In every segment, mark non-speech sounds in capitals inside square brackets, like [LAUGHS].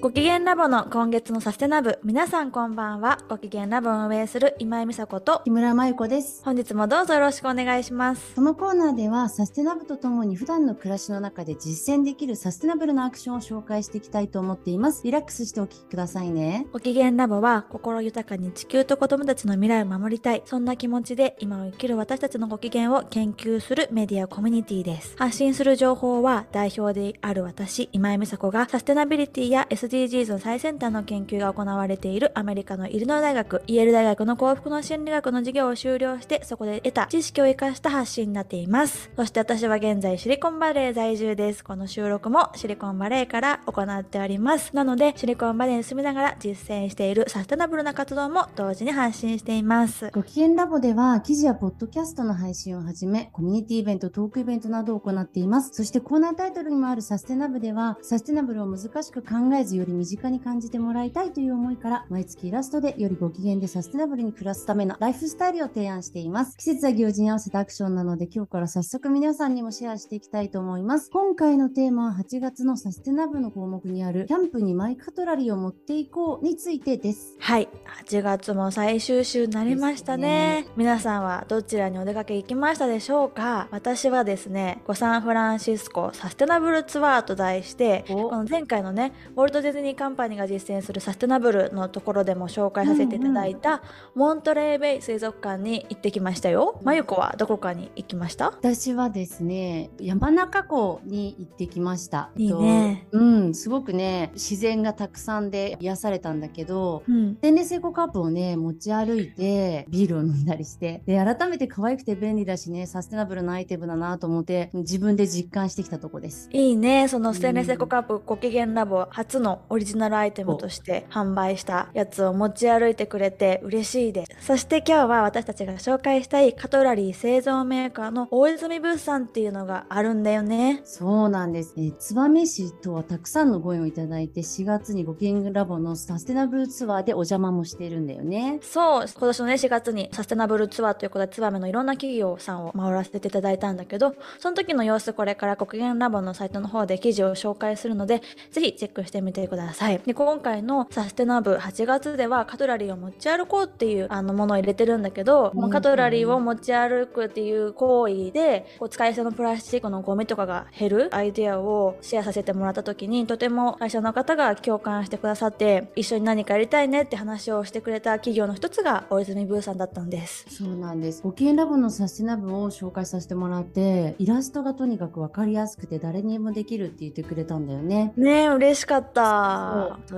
ご機嫌ラボの今月のサステナブ皆さんこんばんは。ご機嫌ラボを運営する今井美佐子と木村真由子です。本日もどうぞよろしくお願いします。このコーナーではサステナブとともに普段の暮らしの中で実践できるサステナブルなアクションを紹介していきたいと思っています。リラックスしてお聞きくださいね。ご機嫌ラボは心豊かに地球と子供たちの未来を守りたい。そんな気持ちで今を生きる私たちのご機嫌を研究するメディアコミュニティです。発信する情報は代表である私今井美佐子がサステナビリティや SDGs の最先端の研究が行われているアメリカのイルノイ大学、イェール大学の幸福の心理学の授業を修了して、そこで得た知識を活かした発信になっています。そして私は現在シリコンバレー在住です。この収録もシリコンバレーから行っております。なので、シリコンバレーに住みながら実践しているサステナブルな活動も同時に発信しています。ご機嫌ラボでは、記事やポッドキャストの配信をはじめ、コミュニティイベント、トークイベントなどを行っています。そしてコーナータイトルにもあるサステナブでは、サステナブルを難しく考えずより身近に感じてもらいたいという思いから毎月イラストでよりご機嫌でサステナブルに暮らすためのライフスタイルを提案しています。季節や行事に合わせたアクションなので今日から早速皆さんにもシェアしていきたいと思います。今回のテーマは8月のサステナブルの項目にあるキャンプにマイカトラリーを持っていこうについてです。はい。8月も最終週になりましたね。ね皆さんはどちらにお出かけ行きましたでしょうか？私はですね、サンフランシスコサステナブルツアーと題して、この前回のね、ウォルト・ディズニーカンパニーが実践するサステナブルのところでも紹介させていただいた、モントレーベイ水族館に行ってきましたよ。まゆこはどこかに行きました？私はですね、山中湖に行ってきました。いいね。うん、すごくね、自然がたくさんで癒されたんだけど、うん、天然成功カップをね、持ち歩いて、ビールを飲んだりして、で、改めて可愛くて便利だしね、サステナブルなアイテムだなと思って、自分で実感してきたとこです。いいね、そのステンレスエコカップ、ご機嫌ラボ初のオリジナルアイテムとして販売したやつを持ち歩いてくれて嬉しいです。そして今日は私たちが紹介したいカトラリー製造メーカーの大泉物産っていうのがあるんだよね。そうなんです。え燕市とはたくさんのご縁をいただいて4月にご機嫌ラボのサステナブルツアーでお邪魔もしてるんだよね。そう、今年のね4月にサステナブルツアーということで燕のいろんな企業さんを回らせていただいたんだけど、その時の様子これからご機嫌ラボのサイトの方で記事を紹介するので、ぜひチェックしてみてください。で今回のサステナブ8月ではカトラリーを持ち歩こうっていうあのものを入れてるんだけど、うん、カトラリーを持ち歩くっていう行為でこう使い捨てのプラスチックのゴミとかが減るアイデアをシェアさせてもらった時にとても会社の方が共感してくださって一緒に何かやりたいねって話をしてくれた企業の一つが大泉ブーさんだったんです。そうなんです。保険ラボのサステナブを紹介させてもらってイラストがとにかく分かりやすくて誰にもできるって言ってくれたんだよね。ね嬉しかった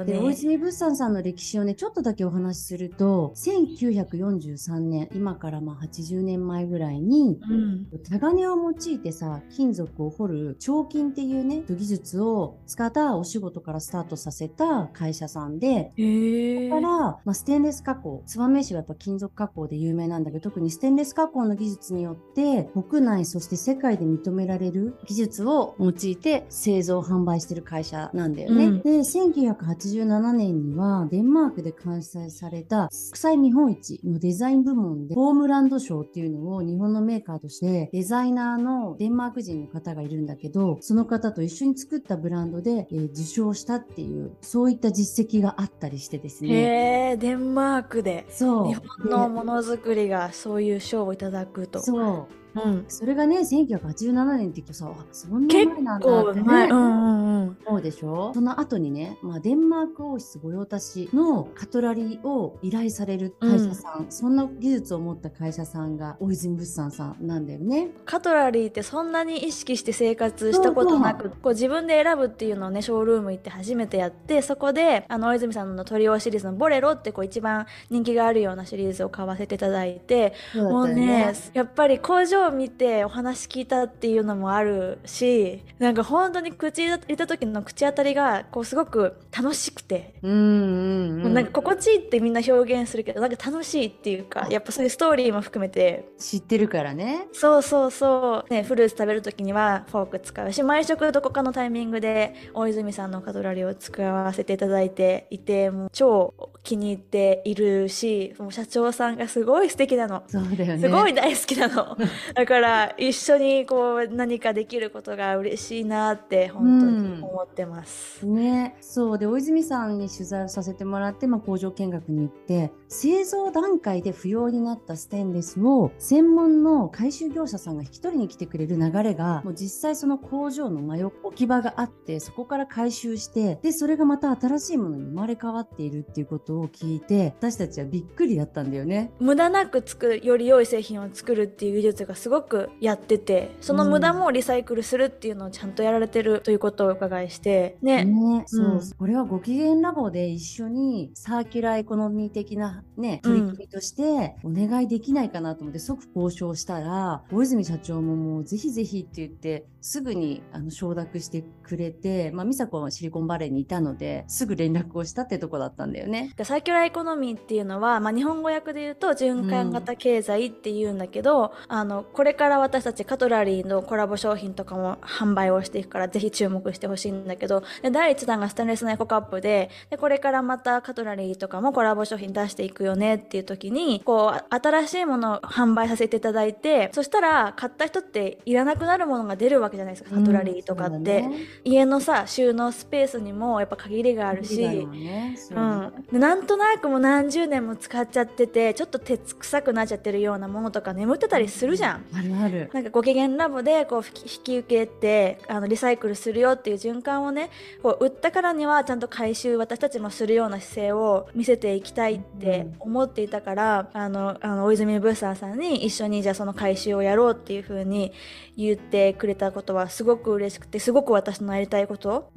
で大泉物産さんの歴史をねちょっとだけお話しすると1943年今からまあ80年前ぐらいに、うん、タガネを用いてさ金属を掘る彫金っていうね技術を使ったお仕事からスタートさせた会社さんでそこから、まあ、ステンレス加工燕市はやっぱ金属加工で有名なんだけど特にステンレス加工の技術によって国内そして世界で認められる技術を用いて製造販売してる会社なんだよね。うん、で1987年にはデンマークで開催された国際見本市のデザイン部門でホームランド賞っていうのを日本のメーカーとしてデザイナーのデンマーク人の方がいるんだけどその方と一緒に作ったブランドで、えー、受賞したっていうそういった実績があったりしてですね。へえデンマークでそう。日本のものづくりがそういう賞をいただくと。そううん、それがね1987年って言うとさそんな前なんだってね、うんうんうん、そうでしょ？その後にね、まあ、デンマーク王室御用達のカトラリーを依頼される会社さん、うん、そんな技術を持った会社さんが大泉物産さんなんだよね。カトラリーってそんなに意識して生活したことなくこう自分で選ぶっていうのをねショールーム行って初めてやってそこであの大泉さんのトリオシリーズの「ボレロ」ってこう一番人気があるようなシリーズを買わせていただいて、ね、もうねやっぱり工場を見てお話聞いたっていうのもあるしなんか本当に口入れた時の口当たりがこうすごく楽しくて。うんうなんか心地いいってみんな表現するけどなんか楽しいっていうかやっぱそういうストーリーも含めて。知ってるからね。そうそうそう、ね、フルーツ食べる時にはフォーク使うし毎食どこかのタイミングで大泉さんのカトラリーを使わせていただいていてもう超気に入っているしもう社長さんがすごい素敵なの。そうだよね。すごい大好きなの [LAUGHS] だから一緒にこう何かできることが嬉しいなって本当に思ってます。うん、ね、そうで大泉さんに取材をさせてもらって、まあ、工場見学に行って製造段階で不要になったステンレスを専門の回収業者さんが引き取りに来てくれる流れがもう実際その工場の真横置き場があってそこから回収してでそれがまた新しいものに生まれ変わっているっていうことを聞いて私たちはびっくりだったんだよね。無駄なく作るより良い製品を作るっていう技術がすごくやっててその無駄もリサイクルするっていうのをちゃんとやられてるということをお伺いしてね。ねそう、うん、これはご機嫌ラボで一緒にサーキュラーエコノミー的なね取り組みとしてお願いできないかなと思って即交渉したら大泉社長ももうぜひぜひって言ってすぐにあの承諾してくれて、まあ、美佐子はシリコンバレーにいたのですぐ連絡をしたってとこだったんだよね。サーキュラーエコノミーっていうのは、まあ、日本語訳で言うと循環型経済っていうんだけど、うん、あのこれから私たちカトラリーのコラボ商品とかも販売をしていくからぜひ注目してほしいんだけどで第1弾がステンレスのエコカップででこれからまたカトラリーとかもコラボ商品出していくよねっていう時にこう新しいものを販売させていただいてそしたら買った人っていらなくなるものが出るわけじゃないですかカトラリーとかって、うんね、家のさ収納スペースにもやっぱ限りがあるし、ね。うん、でなんとなくもう何十年も使っちゃっててちょっと鉄臭くなっちゃってるようなものとか眠ってたりするじゃん。あるある。なんかご機嫌ラボでこう引き受けてあのリサイクルするよっていう循環をねこう売ったからにはちゃんと回収私たちもするような姿勢を見せていきたいって思っていたから、うん、あのあの大泉ブーサーさんに一緒にじゃあその回収をやろうっていう風に言ってくれたことはすごく嬉しくてすごく私のやりたいこと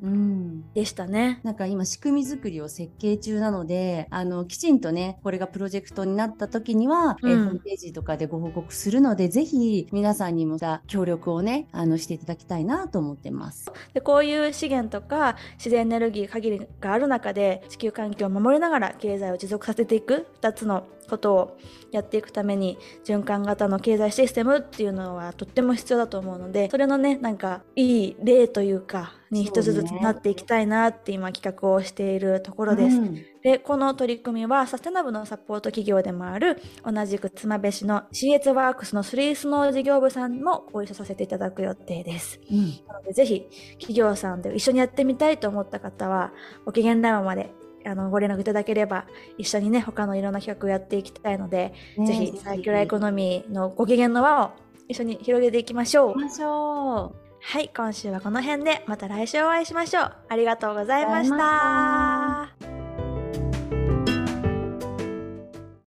でしたね。なんか今仕組み作りを設計中なのであのきちんとねこれがプロジェクトになった時には、うん、えホームページとかでご報告するのでぜひ皆さんにも協力をねあのしていただきたいなと思ってます。でこういう資源とか自然エネルギー限りがある中で地球環境を守りながら経済を持続させていく2つのことをやっていくために循環型の経済システムっていうのはとっても必要だと思うのでそれのねなんかいい例というかに一つずつなっていきたいなって今企画をしているところです。うん、でこの取り組みはサステナブルのサポート企業でもある同じく妻部市の CS ワークスのスリースノー事業部さんもご一緒させていただく予定です。うん、なのでぜひ企業さんで一緒にやってみたいと思った方はご機嫌談話まであのご連絡いただければ一緒にね他のいろんな企画をやっていきたいので、ね、ぜひサーキュラーエコノミーのご機嫌の輪を一緒に広げていきましょう。ましょうはい今週はこの辺でまた来週お会いしましょう。ありがとうございました。